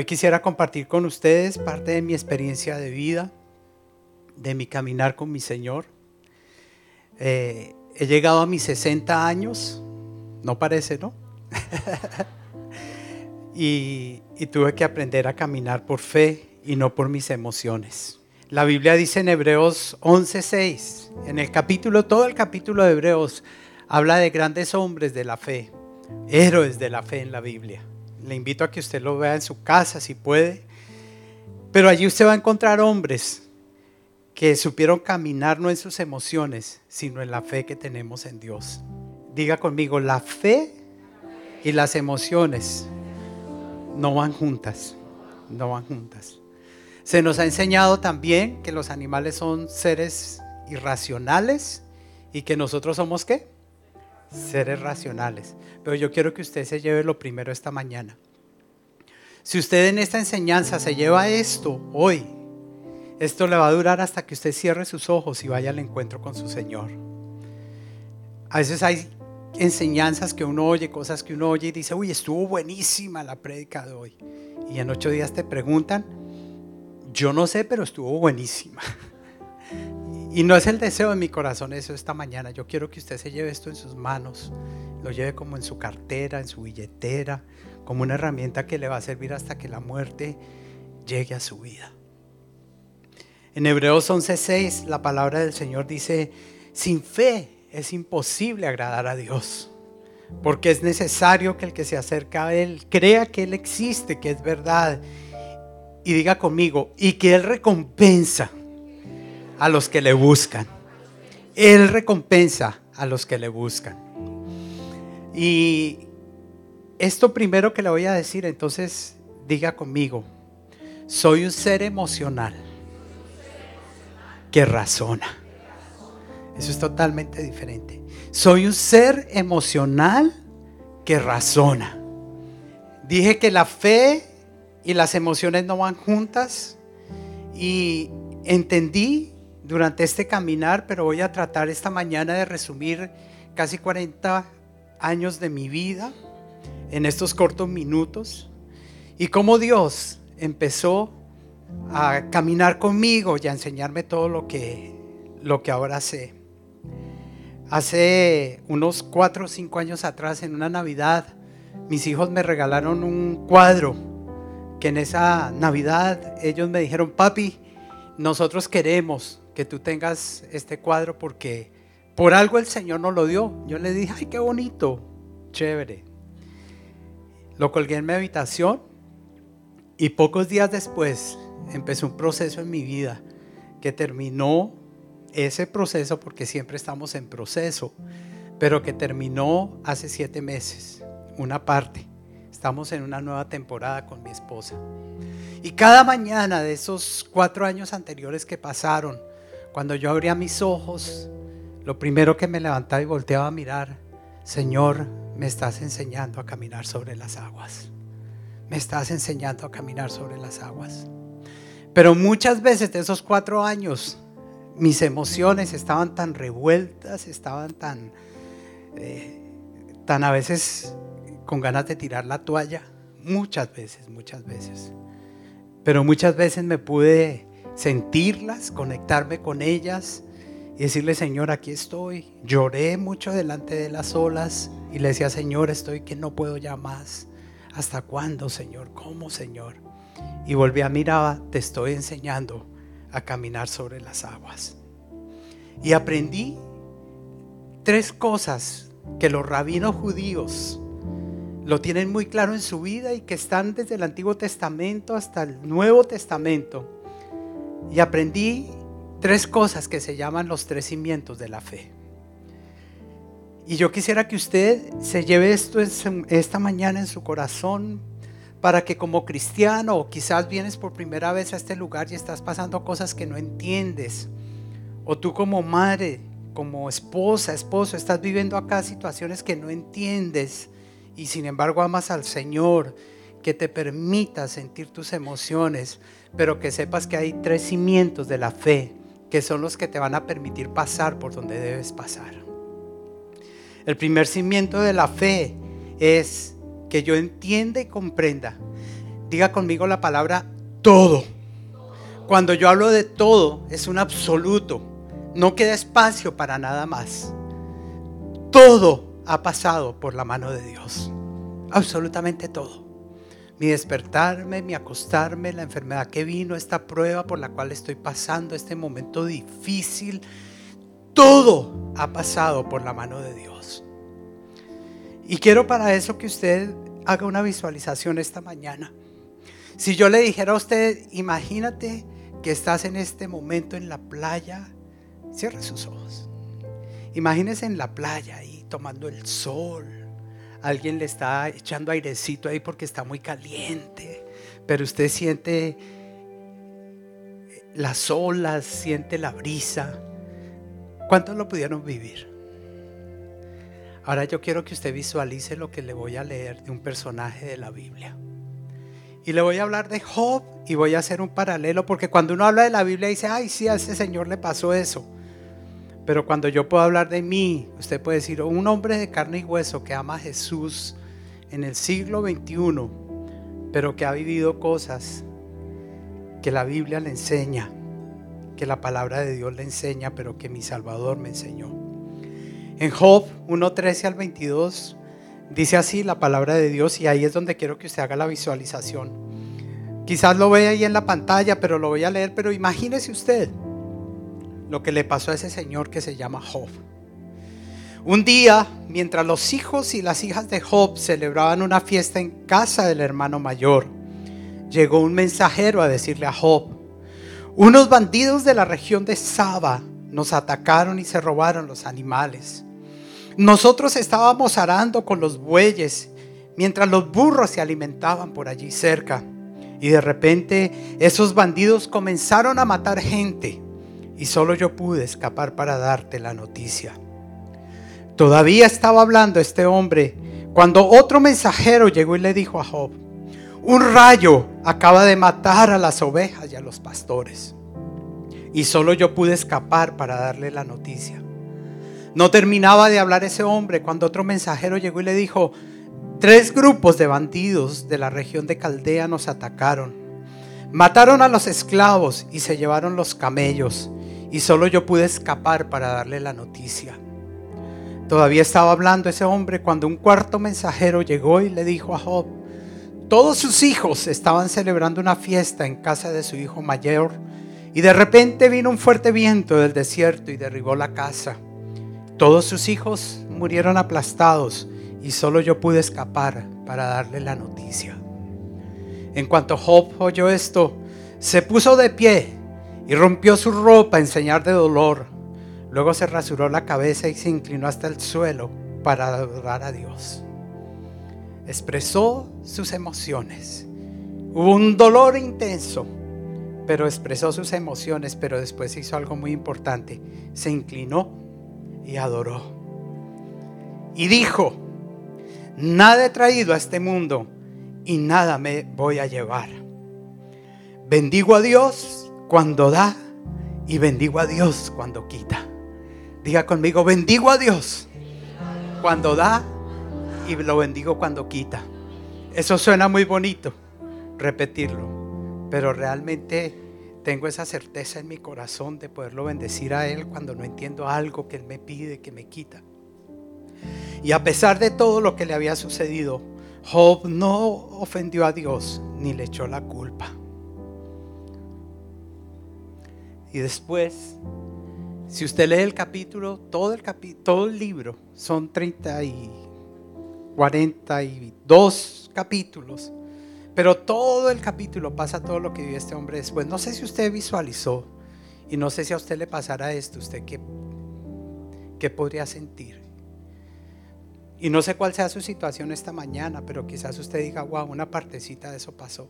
Hoy quisiera compartir con ustedes parte de mi experiencia de vida, de mi caminar con mi Señor. Eh, he llegado a mis 60 años, no parece, ¿no? y, y tuve que aprender a caminar por fe y no por mis emociones. La Biblia dice en Hebreos 11:6, en el capítulo, todo el capítulo de Hebreos habla de grandes hombres de la fe, héroes de la fe en la Biblia. Le invito a que usted lo vea en su casa si puede. Pero allí usted va a encontrar hombres que supieron caminar no en sus emociones, sino en la fe que tenemos en Dios. Diga conmigo, la fe y las emociones no van juntas, no van juntas. Se nos ha enseñado también que los animales son seres irracionales y que nosotros somos qué? Seres racionales. Pero yo quiero que usted se lleve lo primero esta mañana. Si usted en esta enseñanza se lleva esto hoy, esto le va a durar hasta que usted cierre sus ojos y vaya al encuentro con su Señor. A veces hay enseñanzas que uno oye, cosas que uno oye y dice, uy, estuvo buenísima la prédica de hoy. Y en ocho días te preguntan, yo no sé, pero estuvo buenísima. Y no es el deseo de mi corazón eso esta mañana. Yo quiero que usted se lleve esto en sus manos, lo lleve como en su cartera, en su billetera, como una herramienta que le va a servir hasta que la muerte llegue a su vida. En Hebreos 11:6 la palabra del Señor dice, sin fe es imposible agradar a Dios, porque es necesario que el que se acerca a Él crea que Él existe, que es verdad y diga conmigo, y que Él recompensa a los que le buscan. Él recompensa a los que le buscan. Y esto primero que le voy a decir, entonces diga conmigo, soy un ser emocional que razona. Eso es totalmente diferente. Soy un ser emocional que razona. Dije que la fe y las emociones no van juntas. Y entendí durante este caminar, pero voy a tratar esta mañana de resumir casi 40 años de mi vida en estos cortos minutos y cómo Dios empezó a caminar conmigo y a enseñarme todo lo que, lo que ahora sé. Hace unos 4 o 5 años atrás, en una Navidad, mis hijos me regalaron un cuadro que en esa Navidad ellos me dijeron, papi, nosotros queremos que tú tengas este cuadro porque por algo el Señor nos lo dio. Yo le dije, ay, qué bonito, chévere. Lo colgué en mi habitación y pocos días después empezó un proceso en mi vida que terminó ese proceso, porque siempre estamos en proceso, pero que terminó hace siete meses, una parte. Estamos en una nueva temporada con mi esposa. Y cada mañana de esos cuatro años anteriores que pasaron, cuando yo abría mis ojos, lo primero que me levantaba y volteaba a mirar, Señor, me estás enseñando a caminar sobre las aguas. Me estás enseñando a caminar sobre las aguas. Pero muchas veces de esos cuatro años, mis emociones estaban tan revueltas, estaban tan, eh, tan a veces con ganas de tirar la toalla, muchas veces, muchas veces. Pero muchas veces me pude sentirlas, conectarme con ellas y decirle, Señor, aquí estoy. Lloré mucho delante de las olas y le decía, Señor, estoy que no puedo ya más. ¿Hasta cuándo, Señor? ¿Cómo, Señor? Y volví a mirar, te estoy enseñando a caminar sobre las aguas. Y aprendí tres cosas que los rabinos judíos lo tienen muy claro en su vida y que están desde el Antiguo Testamento hasta el Nuevo Testamento. Y aprendí tres cosas que se llaman los tres cimientos de la fe. Y yo quisiera que usted se lleve esto esta mañana en su corazón para que como cristiano o quizás vienes por primera vez a este lugar y estás pasando cosas que no entiendes, o tú como madre, como esposa, esposo, estás viviendo acá situaciones que no entiendes y sin embargo amas al Señor, que te permita sentir tus emociones, pero que sepas que hay tres cimientos de la fe que son los que te van a permitir pasar por donde debes pasar. El primer cimiento de la fe es que yo entienda y comprenda Diga conmigo la palabra todo. Cuando yo hablo de todo, es un absoluto. No queda espacio para nada más. Todo ha pasado por la mano de Dios. Absolutamente todo. Mi despertarme, mi acostarme, la enfermedad que vino, esta prueba por la cual estoy pasando, este momento difícil, todo ha pasado por la mano de Dios. Y quiero para eso que usted haga una visualización esta mañana. Si yo le dijera a usted, imagínate que estás en este momento en la playa, cierre sus ojos. Imagínese en la playa ahí tomando el sol. Alguien le está echando airecito ahí porque está muy caliente, pero usted siente las olas, siente la brisa. ¿Cuántos lo pudieron vivir? Ahora yo quiero que usted visualice lo que le voy a leer de un personaje de la Biblia. Y le voy a hablar de Job y voy a hacer un paralelo porque cuando uno habla de la Biblia dice, ay, sí, a ese señor le pasó eso. Pero cuando yo puedo hablar de mí, usted puede decir, un hombre de carne y hueso que ama a Jesús en el siglo XXI, pero que ha vivido cosas que la Biblia le enseña, que la palabra de Dios le enseña, pero que mi Salvador me enseñó. En Job 1.13 al 22 dice así la palabra de Dios y ahí es donde quiero que usted haga la visualización. Quizás lo vea ahí en la pantalla, pero lo voy a leer, pero imagínese usted lo que le pasó a ese señor que se llama Job. Un día, mientras los hijos y las hijas de Job celebraban una fiesta en casa del hermano mayor, llegó un mensajero a decirle a Job, unos bandidos de la región de Saba nos atacaron y se robaron los animales. Nosotros estábamos arando con los bueyes mientras los burros se alimentaban por allí cerca. Y de repente esos bandidos comenzaron a matar gente y solo yo pude escapar para darte la noticia. Todavía estaba hablando este hombre cuando otro mensajero llegó y le dijo a Job, un rayo acaba de matar a las ovejas y a los pastores. Y solo yo pude escapar para darle la noticia. No terminaba de hablar ese hombre cuando otro mensajero llegó y le dijo, tres grupos de bandidos de la región de Caldea nos atacaron. Mataron a los esclavos y se llevaron los camellos y solo yo pude escapar para darle la noticia. Todavía estaba hablando ese hombre cuando un cuarto mensajero llegó y le dijo a Job, todos sus hijos estaban celebrando una fiesta en casa de su hijo mayor y de repente vino un fuerte viento del desierto y derribó la casa. Todos sus hijos murieron aplastados y solo yo pude escapar para darle la noticia. En cuanto Job oyó esto, se puso de pie y rompió su ropa en señal de dolor. Luego se rasuró la cabeza y se inclinó hasta el suelo para adorar a Dios. Expresó sus emociones. Hubo un dolor intenso, pero expresó sus emociones, pero después hizo algo muy importante. Se inclinó y adoró. Y dijo, nada he traído a este mundo y nada me voy a llevar. Bendigo a Dios cuando da y bendigo a Dios cuando quita. Diga conmigo, bendigo a Dios cuando da y lo bendigo cuando quita. Eso suena muy bonito, repetirlo, pero realmente tengo esa certeza en mi corazón de poderlo bendecir a Él cuando no entiendo algo que Él me pide, que me quita. Y a pesar de todo lo que le había sucedido, Job no ofendió a Dios ni le echó la culpa. Y después, si usted lee el capítulo, todo el, todo el libro, son 30 y 42 capítulos. Pero todo el capítulo pasa todo lo que vive este hombre después. No sé si usted visualizó y no sé si a usted le pasara esto, usted qué, qué podría sentir. Y no sé cuál sea su situación esta mañana, pero quizás usted diga, wow, una partecita de eso pasó.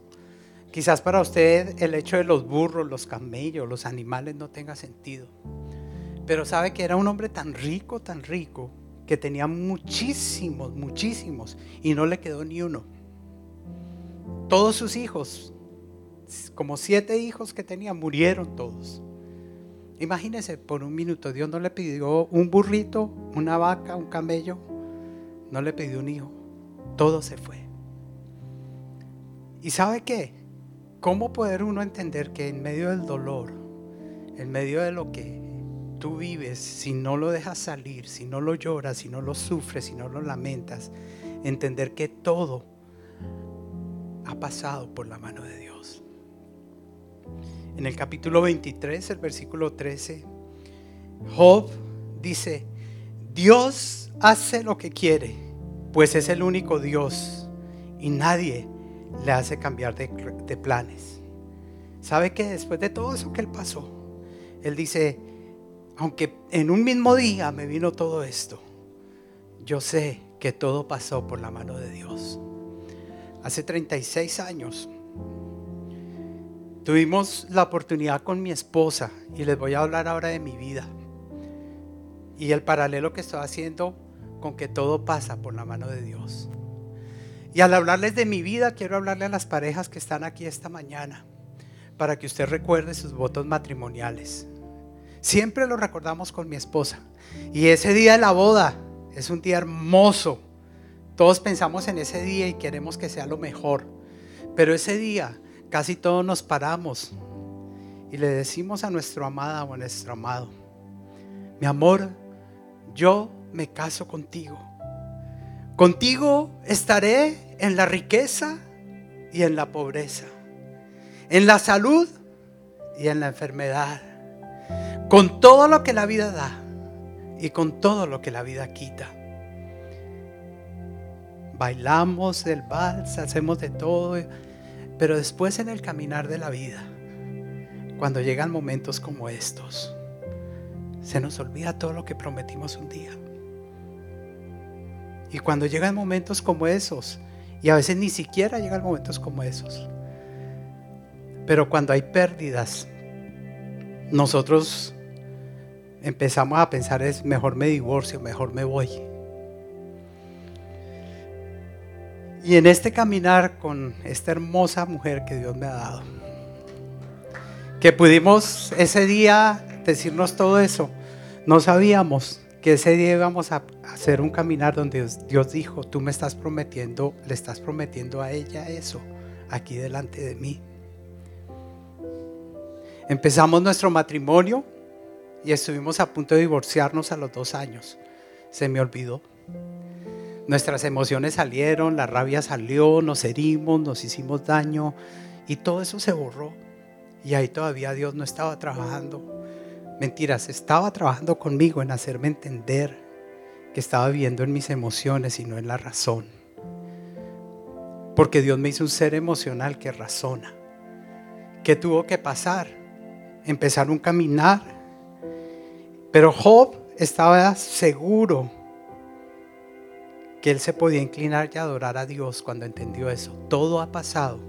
Quizás para usted el hecho de los burros, los camellos, los animales no tenga sentido. Pero sabe que era un hombre tan rico, tan rico, que tenía muchísimos, muchísimos, y no le quedó ni uno todos sus hijos, como siete hijos que tenía, murieron todos. Imagínense por un minuto, Dios no le pidió un burrito, una vaca, un camello, no le pidió un hijo, todo se fue. ¿Y sabe qué? ¿Cómo poder uno entender que en medio del dolor, en medio de lo que tú vives, si no lo dejas salir, si no lo lloras, si no lo sufres, si no lo lamentas, entender que todo ha pasado por la mano de Dios. En el capítulo 23, el versículo 13, Job dice, Dios hace lo que quiere, pues es el único Dios y nadie le hace cambiar de, planes. ¿Sabe que después de todo eso que él pasó, él dice, aunque en un mismo día me vino todo esto, yo sé que todo pasó por la mano de Dios. Hace 36 años tuvimos la oportunidad con mi esposa y les voy a hablar ahora de mi vida y el paralelo que estoy haciendo con que todo pasa por la mano de Dios. Y al hablarles de mi vida, quiero hablarle a las parejas que están aquí esta mañana, para que usted recuerde sus votos matrimoniales. Siempre lo recordamos con mi esposa. Y ese día de la boda es un día hermoso. Todos pensamos en ese día y queremos que sea lo mejor. Pero ese día casi todos nos paramos y le decimos a nuestro amada o a nuestro amado, mi amor, yo me caso contigo. Contigo estaré en la riqueza y en la pobreza, en la salud y en la enfermedad, con todo lo que la vida da y con todo lo que la vida quita. Bailamos el vals, hacemos de todo, pero después en el caminar de la vida, cuando llegan momentos como estos, se nos olvida todo lo que prometimos un día. Y cuando llegan momentos como esos, y a veces ni siquiera llegan momentos como esos, pero cuando hay pérdidas, nosotros empezamos a pensar es mejor me divorcio, mejor me voy. Y en este caminar con esta hermosa mujer que Dios me ha dado, que pudimos ese día decirnos todo eso, no sabíamos que ese día íbamos a hacer un caminar donde Dios dijo, tú me estás prometiendo, le estás prometiendo a ella eso, aquí delante de mí. Empezamos nuestro matrimonio y estuvimos a punto de divorciarnos a los dos años. Se me olvidó. Nuestras emociones salieron, la rabia salió, nos herimos, nos hicimos daño y todo eso se borró. Y ahí todavía Dios no estaba trabajando Mentiras, estaba trabajando conmigo en hacerme entender que estaba viviendo en mis emociones y no en la razón. Porque Dios me hizo un ser emocional que razona. ¿Qué tuvo que pasar? Empezar un caminar. Pero Job estaba seguro que él se podía inclinar y adorar a Dios cuando entendió eso. Todo ha pasado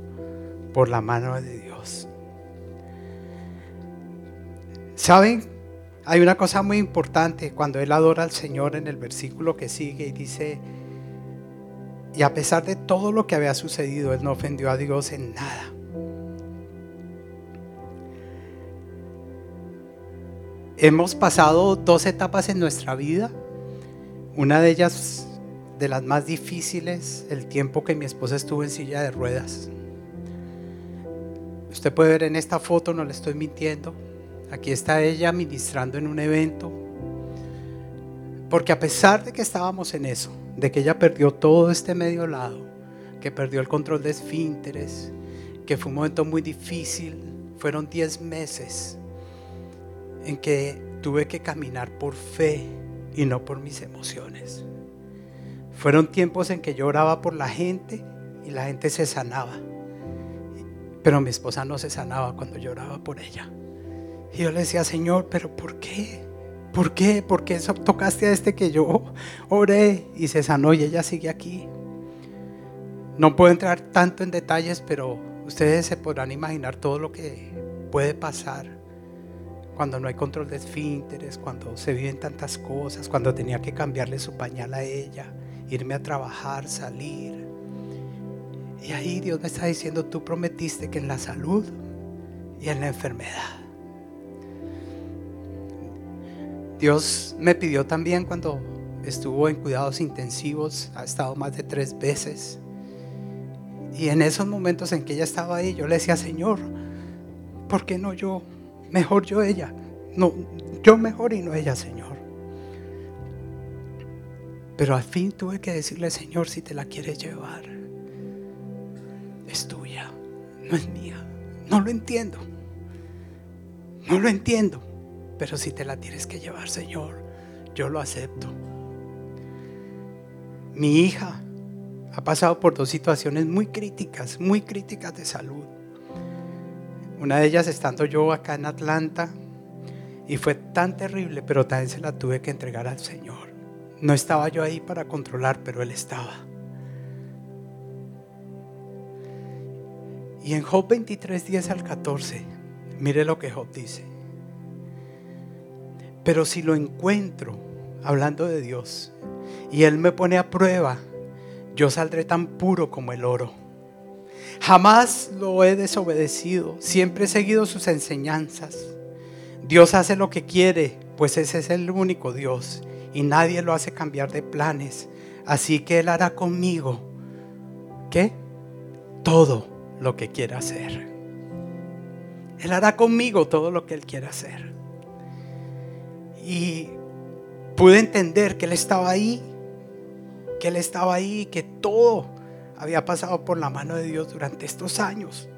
por la mano de Dios. ¿Saben? Hay una cosa muy importante cuando él adora al Señor en el versículo que sigue y dice, y a pesar de todo lo que había sucedido, él no ofendió a Dios en nada. Hemos pasado dos etapas en nuestra vida. Una de ellas, de las más difíciles, el tiempo que mi esposa estuvo en silla de ruedas. Usted puede ver en esta foto, no le estoy mintiendo, Aquí está ella ministrando en un evento. Porque a pesar de que estábamos en eso, de que ella perdió todo este medio lado, que perdió el control de esfínteres, que fue un momento muy difícil, fueron 10 meses en que tuve que caminar por fe y no por mis emociones. Fueron tiempos en que yo oraba por la gente y la gente se sanaba. Pero mi esposa no se sanaba cuando lloraba por ella. Y yo le decía, Señor, pero ¿por qué? ¿Por qué? ¿Por qué tocaste a este que yo oré y se sanó y ella sigue aquí? No puedo entrar tanto en detalles, pero ustedes se podrán imaginar todo lo que puede pasar cuando no hay control de esfínteres, cuando se viven tantas cosas, cuando tenía que cambiarle su pañal a ella, irme a trabajar, salir. Y ahí Dios me está diciendo, tú prometiste que en la salud y en la enfermedad Dios me pidió también cuando estuvo en cuidados intensivos, ha estado más de tres veces. Y en esos momentos en que ella estaba ahí, yo le decía, Señor, ¿por qué no yo? Mejor yo ella. No, yo mejor y no ella, Señor. Pero al fin tuve que decirle, Señor, si te la quieres llevar, es tuya, no es mía. No lo entiendo. No lo entiendo. Pero si te la tienes que llevar, Señor, yo lo acepto. Mi hija ha pasado por dos situaciones muy críticas, muy críticas de salud. Una de ellas estando yo acá en Atlanta y fue tan terrible, pero también se la tuve que entregar al Señor. No estaba yo ahí para controlar, pero Él estaba. Y en Job 23, 10 al 14, mire lo que Job dice. Pero si lo encuentro, hablando de Dios, y Él me pone a prueba, yo saldré tan puro como el oro. Jamás lo he desobedecido, siempre he seguido sus enseñanzas. Dios hace lo que quiere, pues ese es el único Dios y nadie lo hace cambiar de planes. Así que Él hará conmigo, ¿qué? Todo lo que quiera hacer. Él hará conmigo todo lo que Él quiera hacer. Y pude entender que Él estaba ahí que Él estaba ahí, que todo había pasado por la mano de Dios durante estos años.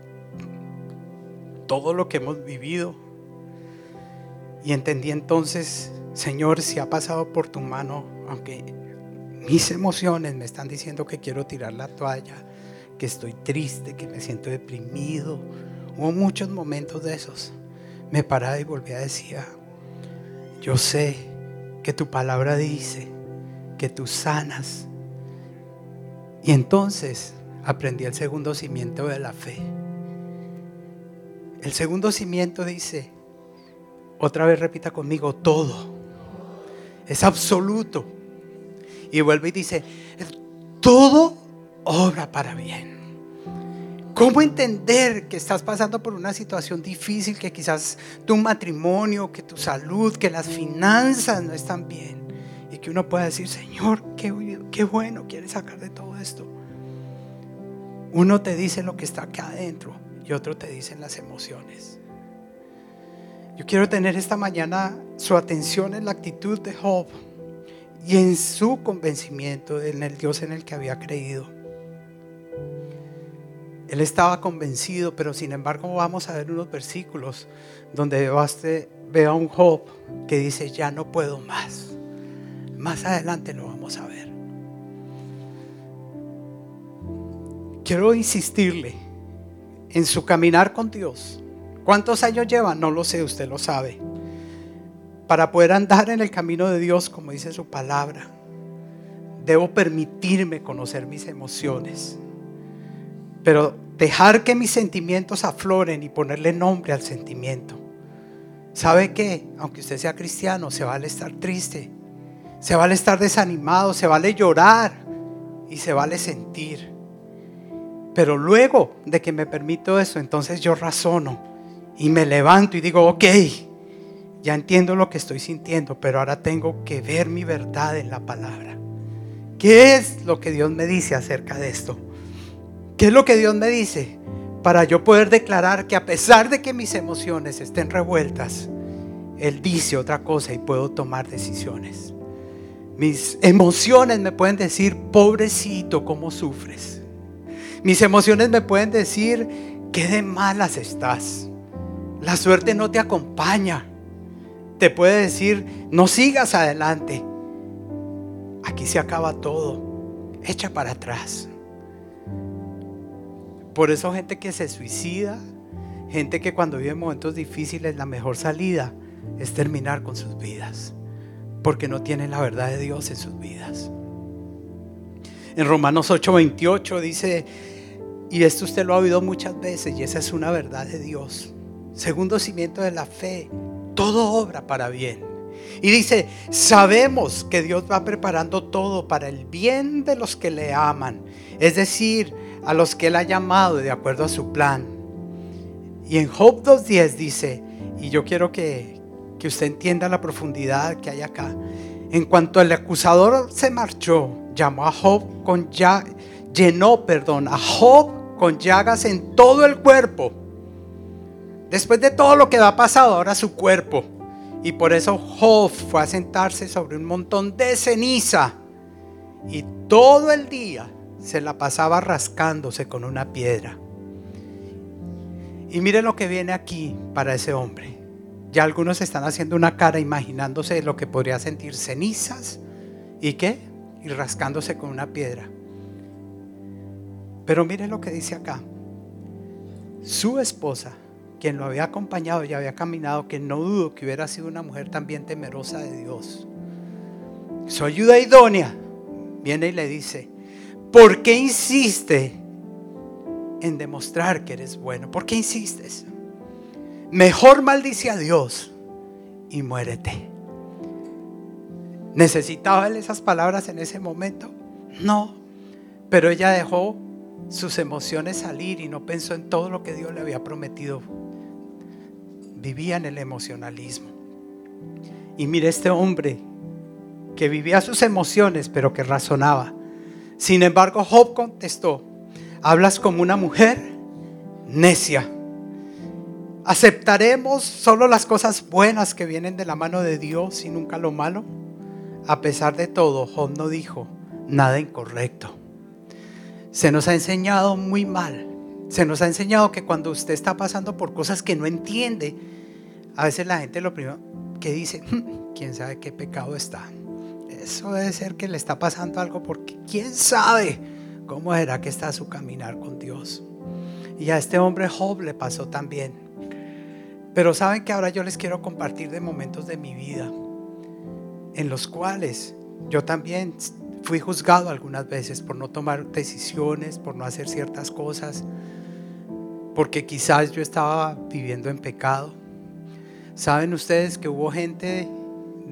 Todo lo que hemos vivido. Y entendí entonces, Señor, si ha pasado por tu mano, aunque mis emociones me están diciendo que quiero tirar la toalla, que estoy triste, que me siento deprimido. Hubo muchos momentos de esos. Me paraba y volvía a decir, yo sé que tu palabra dice que tú sanas y entonces aprendí el segundo cimiento de la fe. El segundo cimiento dice, otra vez repita conmigo, todo. Es absoluto. Y vuelve y dice, todo obra para bien. ¿Cómo entender que estás pasando por una situación difícil, que quizás tu matrimonio, que tu salud, que las finanzas no están bien? Y que uno pueda decir, Señor, qué, bueno quieres sacar de todo esto. Uno te dice lo que está acá adentro y otro te dice las emociones. Yo quiero tener esta mañana su atención en la actitud de Job y en su convencimiento en el Dios en el que había creído. Él estaba convencido, pero sin embargo vamos a ver unos versículos donde ve a un Job que dice, ya no puedo más. Más adelante lo vamos a ver. Quiero insistirle en su caminar con Dios. ¿Cuántos años lleva? No lo sé, usted lo sabe. Para poder andar en el camino de Dios, como dice su palabra, debo permitirme conocer mis emociones. Pero dejar que mis sentimientos afloren y ponerle nombre al sentimiento. ¿Sabe qué? Aunque usted sea cristiano, se vale estar triste, se vale estar desanimado, se vale llorar y se vale sentir. Pero luego de que me permito eso, entonces yo razono y me levanto y digo, ok, ya entiendo lo que estoy sintiendo, pero ahora tengo que ver mi verdad en la palabra. ¿Qué es lo que Dios me dice acerca de esto? ¿Qué es lo que Dios me dice? Para yo poder declarar que a pesar de que mis emociones estén revueltas, Él dice otra cosa y puedo tomar decisiones. Mis emociones me pueden decir, pobrecito, ¿cómo sufres? Mis emociones me pueden decir, qué de malas estás. La suerte no te acompaña. Te puede decir, no sigas adelante. Aquí se acaba todo. Echa para atrás. Por eso gente que se suicida, gente que cuando vive momentos difíciles, la mejor salida es terminar con sus vidas porque no tienen la verdad de Dios en sus vidas. En Romanos 8:28 dice, y esto usted lo ha oído muchas veces, y esa es una verdad de Dios. Segundo cimiento de la fe, todo obra para bien. Y dice, sabemos que Dios va preparando todo para el bien de los que le aman, es decir, a los que Él ha llamado de acuerdo a su plan. Y en Job 2.10 dice, y yo quiero que, que usted entienda la profundidad que hay acá. En cuanto el acusador se marchó, llamó a Job con ya, llenó, perdón, a Job con llagas en todo el cuerpo. Después de todo lo que ha pasado, ahora su cuerpo. Y por eso Job fue a sentarse sobre un montón de ceniza. Y todo el día se la pasaba rascándose con una piedra. Y miren lo que viene aquí para ese hombre. Ya algunos están haciendo una cara imaginándose lo que podría sentir cenizas y qué? Y rascándose con una piedra. Pero miren lo que dice acá. Su esposa quien lo había acompañado y había caminado, que no dudo que hubiera sido una mujer también temerosa de Dios. Su ayuda idónea viene y le dice, ¿por qué insiste en demostrar que eres bueno? ¿Por qué insistes? Mejor maldice a Dios y muérete. ¿Necesitaba él esas palabras en ese momento? No, pero ella dejó sus emociones salir y no pensó en todo lo que Dios le había prometido vivía en el emocionalismo. Y mire este hombre que vivía sus emociones, pero que razonaba. Sin embargo, Job contestó, hablas como una mujer necia. ¿Aceptaremos solo las cosas buenas que vienen de la mano de Dios y nunca lo malo? A pesar de todo, Job no dijo nada incorrecto. Se nos ha enseñado muy mal. Se nos ha enseñado que cuando usted está pasando por cosas que no entiende, a veces la gente lo primero que dice, hmm, quién sabe qué pecado está. Eso debe ser que le está pasando algo porque quién sabe cómo será que está su caminar con Dios. Y a este hombre Job le pasó también. Pero saben que ahora yo les quiero compartir de momentos de mi vida en los cuales yo también fui juzgado algunas veces por no tomar decisiones, por no hacer ciertas cosas, porque quizás yo estaba viviendo en pecado. Saben ustedes que hubo gente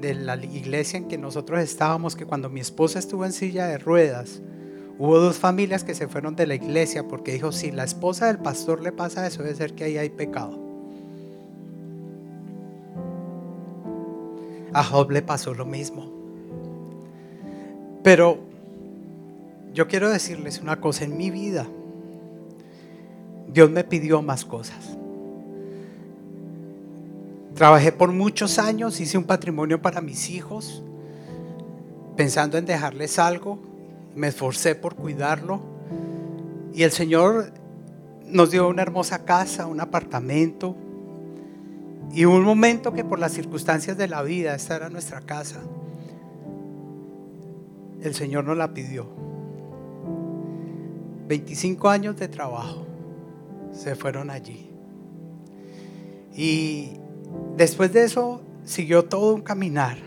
de la iglesia en que nosotros estábamos que cuando mi esposa estuvo en silla de ruedas, hubo dos familias que se fueron de la iglesia porque dijo, si la esposa del pastor le pasa eso, debe ser que ahí hay pecado. A Job le pasó lo mismo. Pero yo quiero decirles una cosa, en mi vida Dios me pidió más cosas. Trabajé por muchos años, hice un patrimonio para mis hijos, pensando en dejarles algo. Me esforcé por cuidarlo. Y el Señor nos dio una hermosa casa, un apartamento. Y un momento que por las circunstancias de la vida, esta era nuestra casa, el Señor nos la pidió. 25 años de trabajo se fueron allí. Y Después de eso siguió todo un caminar.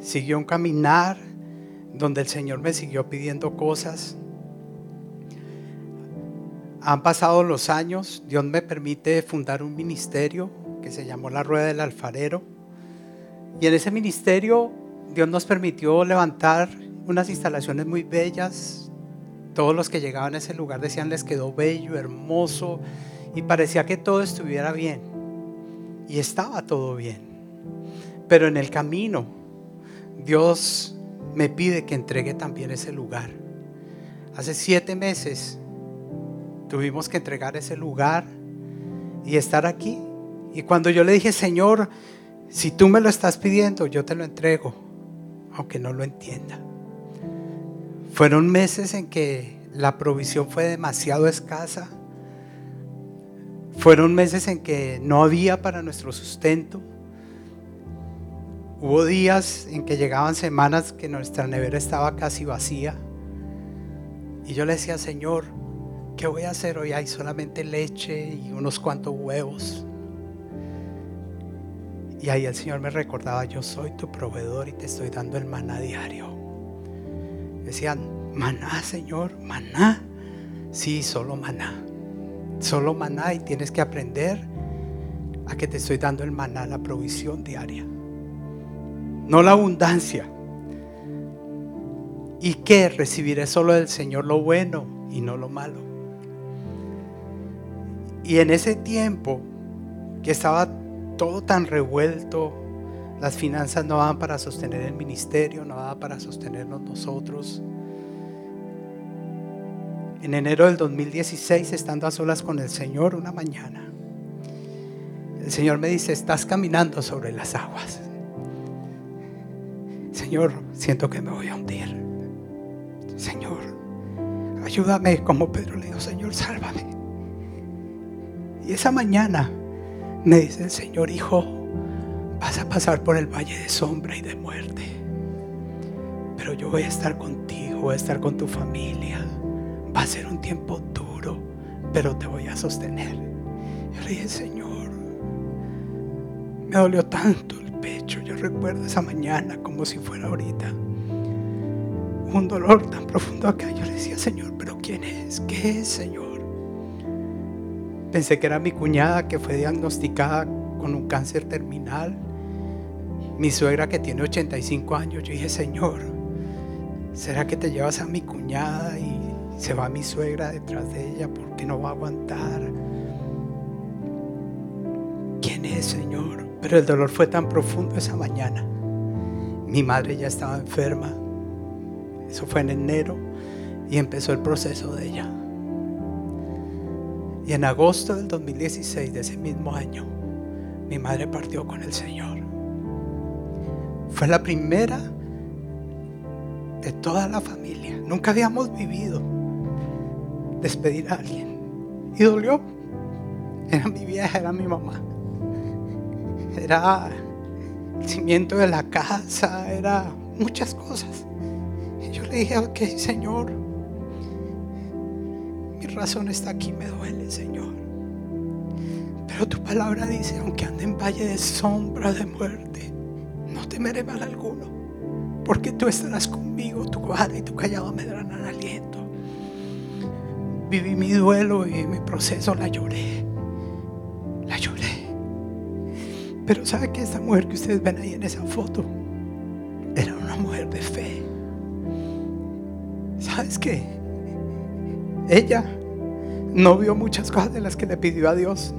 Siguió un caminar donde el Señor me siguió pidiendo cosas. Han pasado los años, Dios me permite fundar un ministerio que se llamó La Rueda del Alfarero. Y en ese ministerio Dios nos permitió levantar unas instalaciones muy bellas. Todos los que llegaban a ese lugar decían les quedó bello, hermoso y parecía que todo estuviera bien y estaba todo bien. Pero en el camino, Dios me pide que entregue también ese lugar. Hace siete meses tuvimos que entregar ese lugar y estar aquí. Y cuando yo le dije, Señor, si tú me lo estás pidiendo, yo te lo entrego, aunque no lo entienda. Fueron meses en que la provisión fue demasiado escasa fueron meses en que no había para nuestro sustento. Hubo días en que llegaban semanas que nuestra nevera estaba casi vacía. Y yo le decía, Señor, ¿qué voy a hacer hoy? Hay solamente leche y unos cuantos huevos. Y ahí el Señor me recordaba, yo soy tu proveedor y te estoy dando el maná diario. Decían, maná, Señor, maná. Sí, solo maná solo maná y tienes que aprender a que te estoy dando el maná, la provisión diaria. No la abundancia. Y que recibiré solo del Señor lo bueno y no lo malo. Y en ese tiempo que estaba todo tan revuelto, las finanzas no daban para sostener el ministerio, no daban para sostenernos nosotros. En enero del 2016, estando a solas con el Señor una mañana, el Señor me dice, estás caminando sobre las aguas. Señor, siento que me voy a hundir. Señor, ayúdame como Pedro le dijo, Señor, sálvame. Y esa mañana me dice el Señor, hijo, vas a pasar por el valle de sombra y de muerte. Pero yo voy a estar contigo, voy a estar con tu familia. Va a ser un tiempo duro, pero te voy a sostener. Yo le dije, Señor, me dolió tanto el pecho. Yo recuerdo esa mañana como si fuera ahorita. Un dolor tan profundo acá. Yo le decía, Señor, pero ¿quién es? ¿Qué es, Señor? Pensé que era mi cuñada que fue diagnosticada con un cáncer terminal. Mi suegra que tiene 85 años. Yo dije, Señor, ¿será que te llevas a mi cuñada y se va mi suegra detrás de ella porque no va a aguantar? ¿Quién es, Señor? Pero el dolor fue tan profundo esa mañana. Mi madre ya estaba enferma. Eso fue en enero y empezó el proceso de ella. Y en agosto del 2016 de ese mismo año, mi madre partió con el Señor. Fue la primera de toda la familia. Nunca habíamos vivido despedir a alguien. Y dolió. Era mi vieja, era mi mamá. Era el cimiento de la casa, era muchas cosas. Y yo le dije, ok, Señor, razón está aquí, me duele, Señor. Pero tu palabra dice, aunque ande en valle de sombra de muerte, no temeré mal alguno, porque tú estarás conmigo, tu vara y tu callado me darán aliento. Viví mi duelo y mi proceso, la lloré, la lloré. Pero sabe que esta mujer que ustedes ven ahí en esa foto era una mujer de fe. ¿Sabes qué? Ella no vio muchas cosas de las que le pidió a Dios.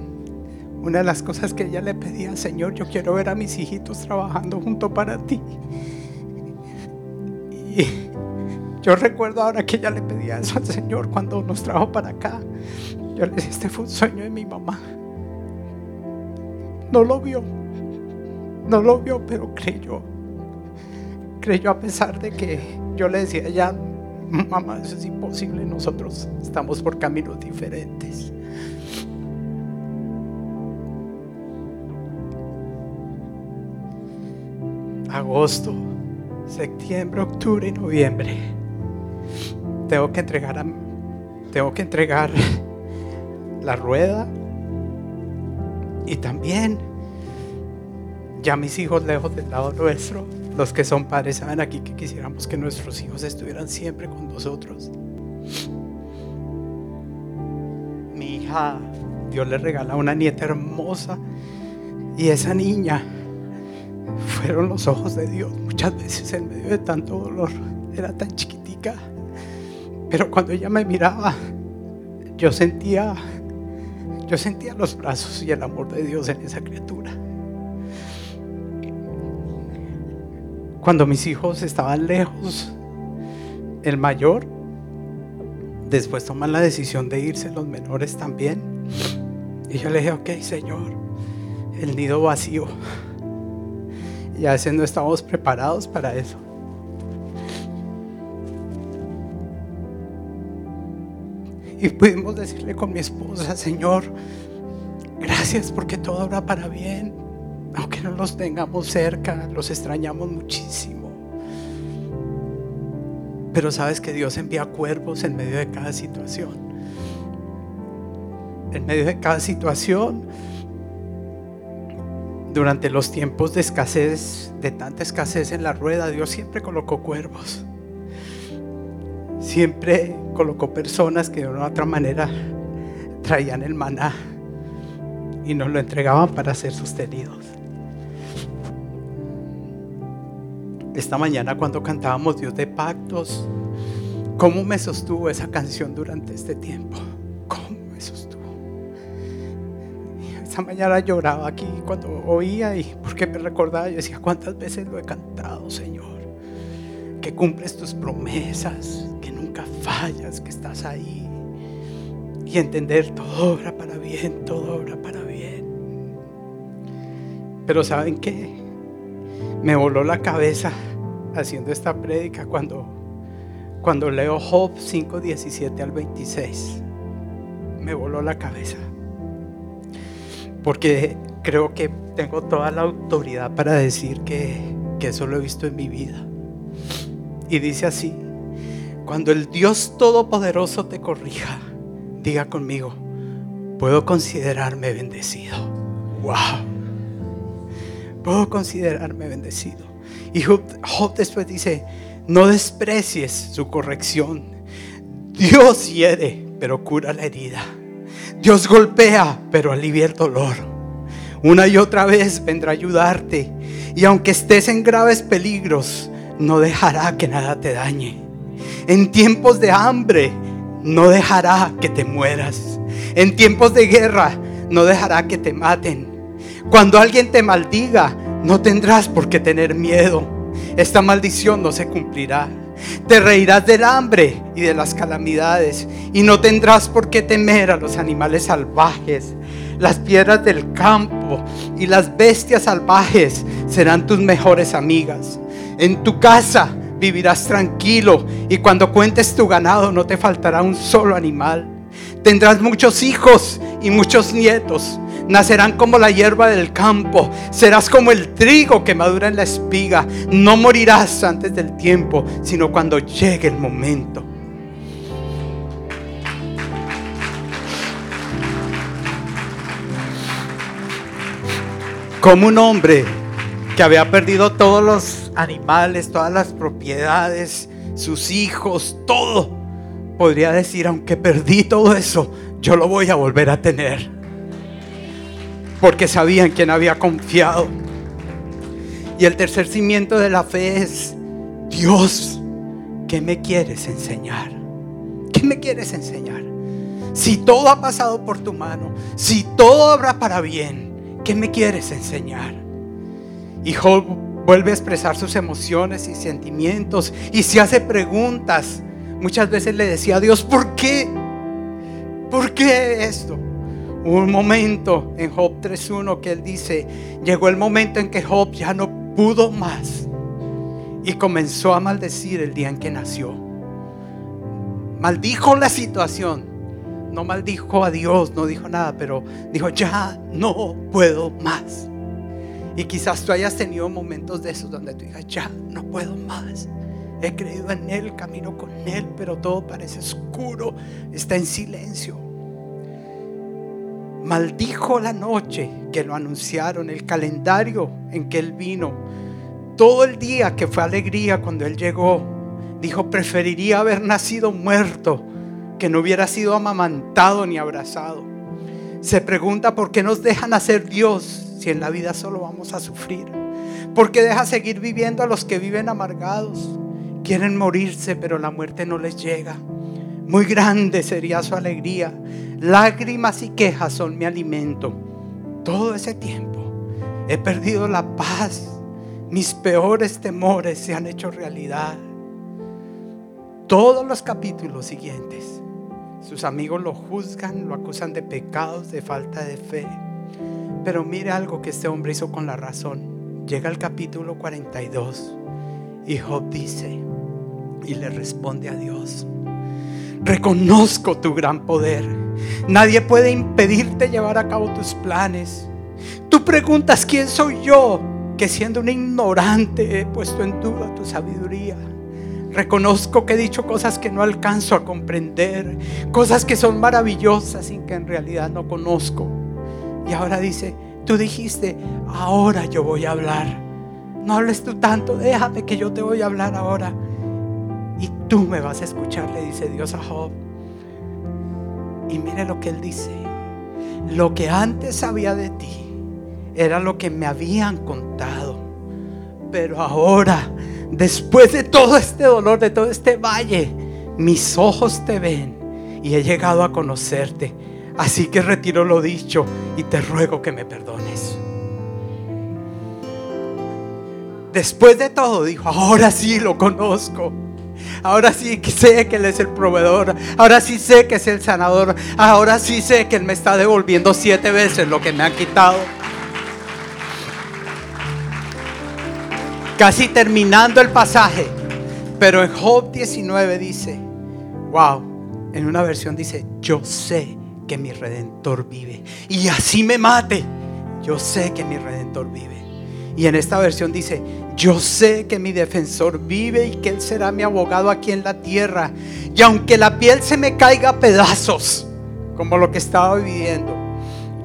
Una de las cosas que ella le pedía, Señor, yo quiero ver a mis hijitos trabajando junto para ti. Y yo recuerdo ahora que ella le pedía eso al Señor cuando nos trajo para acá. Yo le decía, este fue un sueño de mi mamá. No lo vio, no lo vio, pero creyó. Creyó a pesar de que yo le decía, ya mamá, eso es imposible, nosotros estamos por caminos diferentes. Agosto, septiembre, octubre y noviembre. Tengo que entregar tengo que entregar la rueda y también ya mis hijos lejos del lado nuestro los que son padres saben aquí que quisiéramos que nuestros hijos estuvieran siempre con nosotros. Mi hija, Dios le regala una nieta hermosa y esa niña fueron los ojos de Dios muchas veces en medio de tanto dolor. Era tan chiquitica, pero cuando ella me miraba, yo sentía, yo sentía los brazos y el amor de Dios en esa criatura. Cuando mis hijos estaban lejos, el mayor, después toman la decisión de irse, los menores también. Y yo le dije, ok, Señor, el nido vacío. Y a veces no estamos preparados para eso. Y pudimos decirle con mi esposa, Señor, gracias porque todo obra para bien aunque no los tengamos cerca, los extrañamos muchísimo. Pero sabes que Dios envía cuervos en medio de cada situación. En medio de cada situación, durante los tiempos de escasez, de tanta escasez en la rueda, Dios siempre colocó cuervos. Siempre colocó personas que de una u otra manera traían el maná y nos lo entregaban para ser sostenidos. esta mañana cuando cantábamos Dios de pactos, cómo me sostuvo esa canción durante este tiempo. ¿Cómo me sostuvo? Esta mañana lloraba aquí cuando oía y porque me recordaba, yo decía, ¿cuántas veces lo he cantado, Señor? Que cumples tus promesas, nunca fallas, que estás ahí. y entender todo obra para bien, todo obra para bien. Pero ¿saben qué? Me voló la cabeza haciendo esta prédica cuando, cuando leo Job 5, 17 al 26. Me voló la cabeza. Porque creo que tengo toda la autoridad para decir que, que eso lo he visto en mi vida. Y dice así, cuando el Dios Todopoderoso te corrija, diga conmigo, puedo considerarme bendecido. Wow. Puedo considerarme bendecido. Y Job, después dice, no desprecies su corrección. Dios hiere, pero cura la herida. Dios golpea, pero alivia el dolor. Una y otra vez vendrá a ayudarte. Y aunque estés en graves peligros, no dejará que nada te dañe. En tiempos de hambre, no dejará que te mueras. En tiempos de guerra, no dejará que te maten. Cuando alguien te maldiga, no tendrás por qué tener miedo. Esta maldición no se cumplirá. Te reirás del hambre y de las calamidades y no tendrás por qué temer a los animales salvajes. Las piedras del campo y las bestias salvajes serán tus mejores amigas. En tu casa vivirás tranquilo y cuando cuentes tu ganado no te faltará un solo animal. Tendrás muchos hijos y muchos nietos. Nacerán como la hierba del campo. Serás como el trigo que madura en la espiga. No morirás antes del tiempo, sino cuando llegue el momento. Como un hombre que había perdido todos los animales, todas las propiedades, sus hijos, todo. Podría decir, aunque perdí todo eso, yo lo voy a volver a tener. Porque sabía en quién había confiado. Y el tercer cimiento de la fe es, Dios, ¿qué me quieres enseñar? ¿Qué me quieres enseñar? Si todo ha pasado por tu mano, si todo obra para bien, ¿qué me quieres enseñar? Y Job vuelve a expresar sus emociones y sentimientos y se hace preguntas. Muchas veces le decía a Dios, ¿por qué? ¿Por qué esto? un momento en Job 3.1 que él dice, llegó el momento en que Job ya no pudo más y comenzó a maldecir el día en que nació. Maldijo la situación, no maldijo a Dios, no dijo nada, pero dijo, ya no puedo más. Y quizás tú hayas tenido momentos de esos donde tú digas, ya no puedo más. He creído en Él, camino con Él, pero todo parece oscuro, está en silencio. Maldijo la noche que lo anunciaron, el calendario en que Él vino. Todo el día que fue alegría cuando Él llegó. Dijo, preferiría haber nacido muerto que no hubiera sido amamantado ni abrazado. Se pregunta por qué nos dejan hacer Dios si en la vida solo vamos a sufrir? ¿Por qué deja seguir viviendo a los que viven amargados? Quieren morirse, pero la muerte no les llega. Muy grande sería su alegría. Lágrimas y quejas son mi alimento. Todo ese tiempo he perdido la paz. Mis peores temores se han hecho realidad. Todos los capítulos siguientes, sus amigos lo juzgan, lo acusan de pecados, de falta de fe. Pero mire algo que este hombre hizo con la razón. Llega al capítulo 42 y Job dice y le responde a Dios. Reconozco tu gran poder. Nadie puede impedirte llevar a cabo tus planes. Tú preguntas quién soy yo, que siendo un ignorante he puesto en duda tu sabiduría. Reconozco que he dicho cosas que no alcanzo a comprender, cosas que son maravillosas y que en realidad no conozco. Y ahora dice, tú dijiste, ahora yo voy a hablar. No hables tú tanto, déjame que yo te voy a hablar ahora. Y tú me vas a escuchar, le dice Dios a Job. Y mire lo que él dice. Lo que antes sabía de ti era lo que me habían contado. Pero ahora, después de todo este dolor, de todo este valle, mis ojos te ven y he llegado a conocerte Así que retiro lo dicho y te ruego que me perdones. Después de todo dijo, ahora sí lo conozco. Ahora sí sé que Él es el proveedor. Ahora sí sé que es el sanador. Ahora sí sé que Él me está devolviendo siete veces lo que me han quitado. Casi terminando el pasaje. Pero en Job 19 dice, wow, en una versión dice, yo sé que mi redentor vive. Y así me mate, yo sé que mi redentor vive. Y en esta versión dice, yo sé que mi defensor vive y que Él será mi abogado aquí en la tierra. Y aunque la piel se me caiga a pedazos, como lo que estaba viviendo,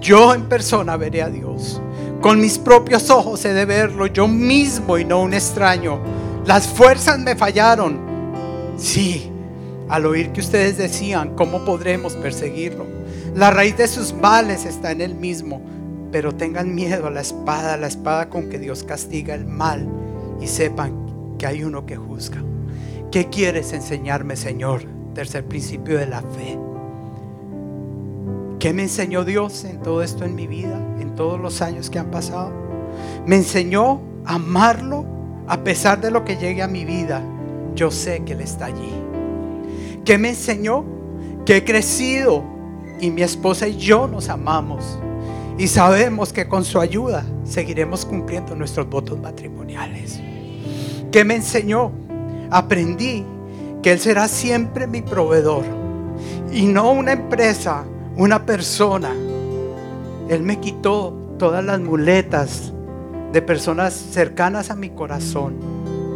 yo en persona veré a Dios. Con mis propios ojos he de verlo, yo mismo y no un extraño. Las fuerzas me fallaron. Sí, al oír que ustedes decían, ¿cómo podremos perseguirlo? La raíz de sus males está en él mismo. Pero tengan miedo a la espada, la espada con que Dios castiga el mal. Y sepan que hay uno que juzga. ¿Qué quieres enseñarme, Señor? Tercer principio de la fe. ¿Qué me enseñó Dios en todo esto en mi vida, en todos los años que han pasado? Me enseñó a amarlo a pesar de lo que llegue a mi vida. Yo sé que Él está allí. ¿Qué me enseñó? Que he crecido y mi esposa y yo nos amamos. Y sabemos que con su ayuda seguiremos cumpliendo nuestros votos matrimoniales. ¿Qué me enseñó? Aprendí que Él será siempre mi proveedor y no una empresa, una persona. Él me quitó todas las muletas de personas cercanas a mi corazón,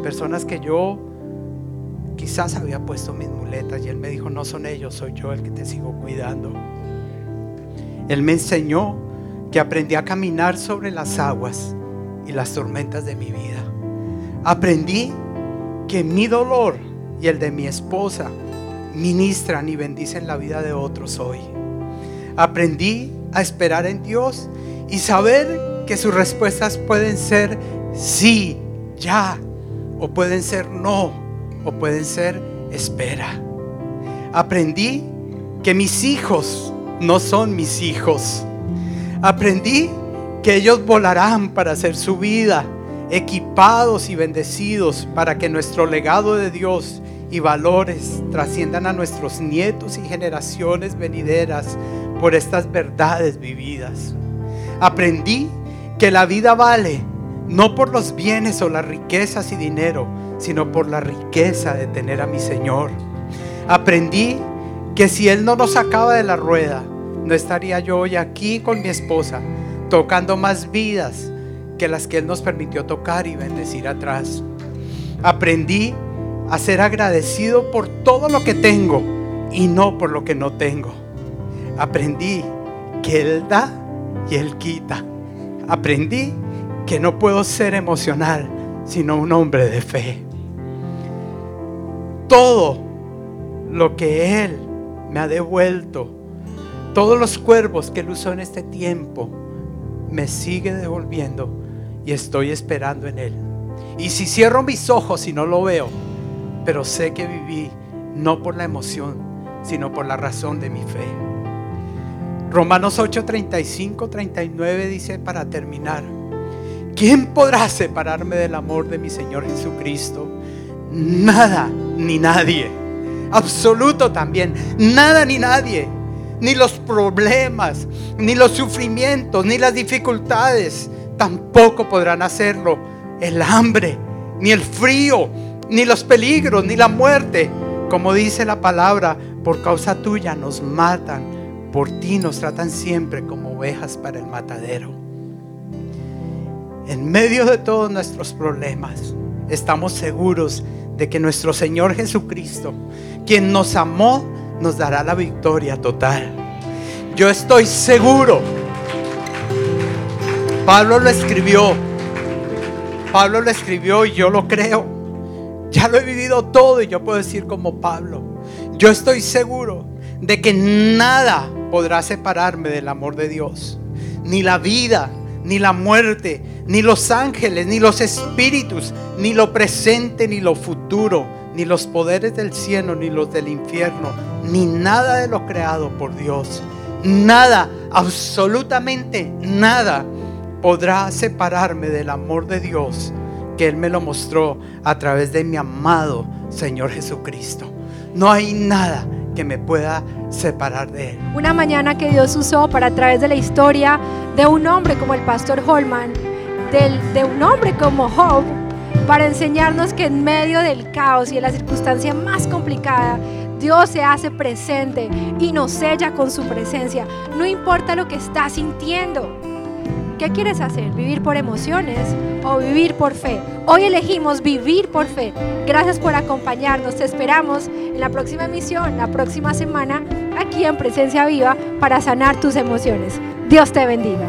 personas que yo quizás había puesto mis muletas y Él me dijo, no son ellos, soy yo el que te sigo cuidando. Él me enseñó que aprendí a caminar sobre las aguas y las tormentas de mi vida. Aprendí que mi dolor y el de mi esposa ministran y bendicen la vida de otros hoy. Aprendí a esperar en Dios y saber que sus respuestas pueden ser sí, ya, o pueden ser no, pueden ser espera. Aprendí que mis hijos no son mis hijos. Aprendí que ellos volarán para hacer su vida, equipados y bendecidos para que nuestro legado de Dios y valores trasciendan a nuestros nietos y generaciones venideras por estas verdades vividas. Aprendí que la vida vale no por los bienes o las riquezas y dinero, sino por la riqueza de tener a mi Señor. Aprendí que si Él no nos sacaba de la rueda, no estaría yo hoy aquí con mi esposa tocando más vidas que las que Él nos permitió tocar y bendecir atrás. Aprendí a ser agradecido por todo lo que tengo y no por lo que no tengo. Aprendí que Él da y Él quita. Aprendí que no puedo ser emocional, sino un hombre de fe. Todo lo que Él me ha devuelto. Todos los cuervos que Él usó en este tiempo me sigue devolviendo y estoy esperando en Él. Y si cierro mis ojos y no lo veo, pero sé que viví no por la emoción, sino por la razón de mi fe. Romanos 8, 35, 39 dice para terminar, ¿quién podrá separarme del amor de mi Señor Jesucristo? Nada ni nadie absoluto también. Nada ni nadie, ni los problemas, ni los sufrimientos, ni las dificultades, tampoco podrán hacerlo. El hambre, ni el frío, ni los peligros, ni la muerte. Como dice la palabra, por causa tuya nos matan, por ti nos tratan siempre como ovejas para el matadero. En medio de todos nuestros problemas, estamos seguros de que nuestro Señor Jesucristo, quien nos amó, nos dará la victoria total. Yo estoy seguro. Pablo lo escribió. Pablo lo escribió y yo lo creo. Ya lo he vivido todo y yo puedo decir como Pablo. Yo estoy seguro de que nada podrá separarme del amor de Dios. Ni la vida, ni la muerte, ni los ángeles, ni los espíritus, ni lo presente, ni lo futuro, ni los poderes del cielo, ni los del infierno, ni nada de lo creado por Dios. Nada, absolutamente nada podrá separarme del amor de Dios que Él me lo mostró a través de mi amado Señor Jesucristo. No hay nada que me pueda separar de Él. Una mañana que Dios usó para a través de la historia de un hombre como el pastor Holman, del, de un hombre como Job, para enseñarnos que en medio del caos y de la circunstancia más complicada, Dios se hace presente y nos sella con su presencia. No importa lo que estás sintiendo. ¿Qué quieres hacer? ¿Vivir por emociones o vivir por fe? Hoy elegimos vivir por fe. Gracias por acompañarnos. Te esperamos en la próxima emisión, la próxima semana, aquí en Presencia Viva, para sanar tus emociones. Dios te bendiga.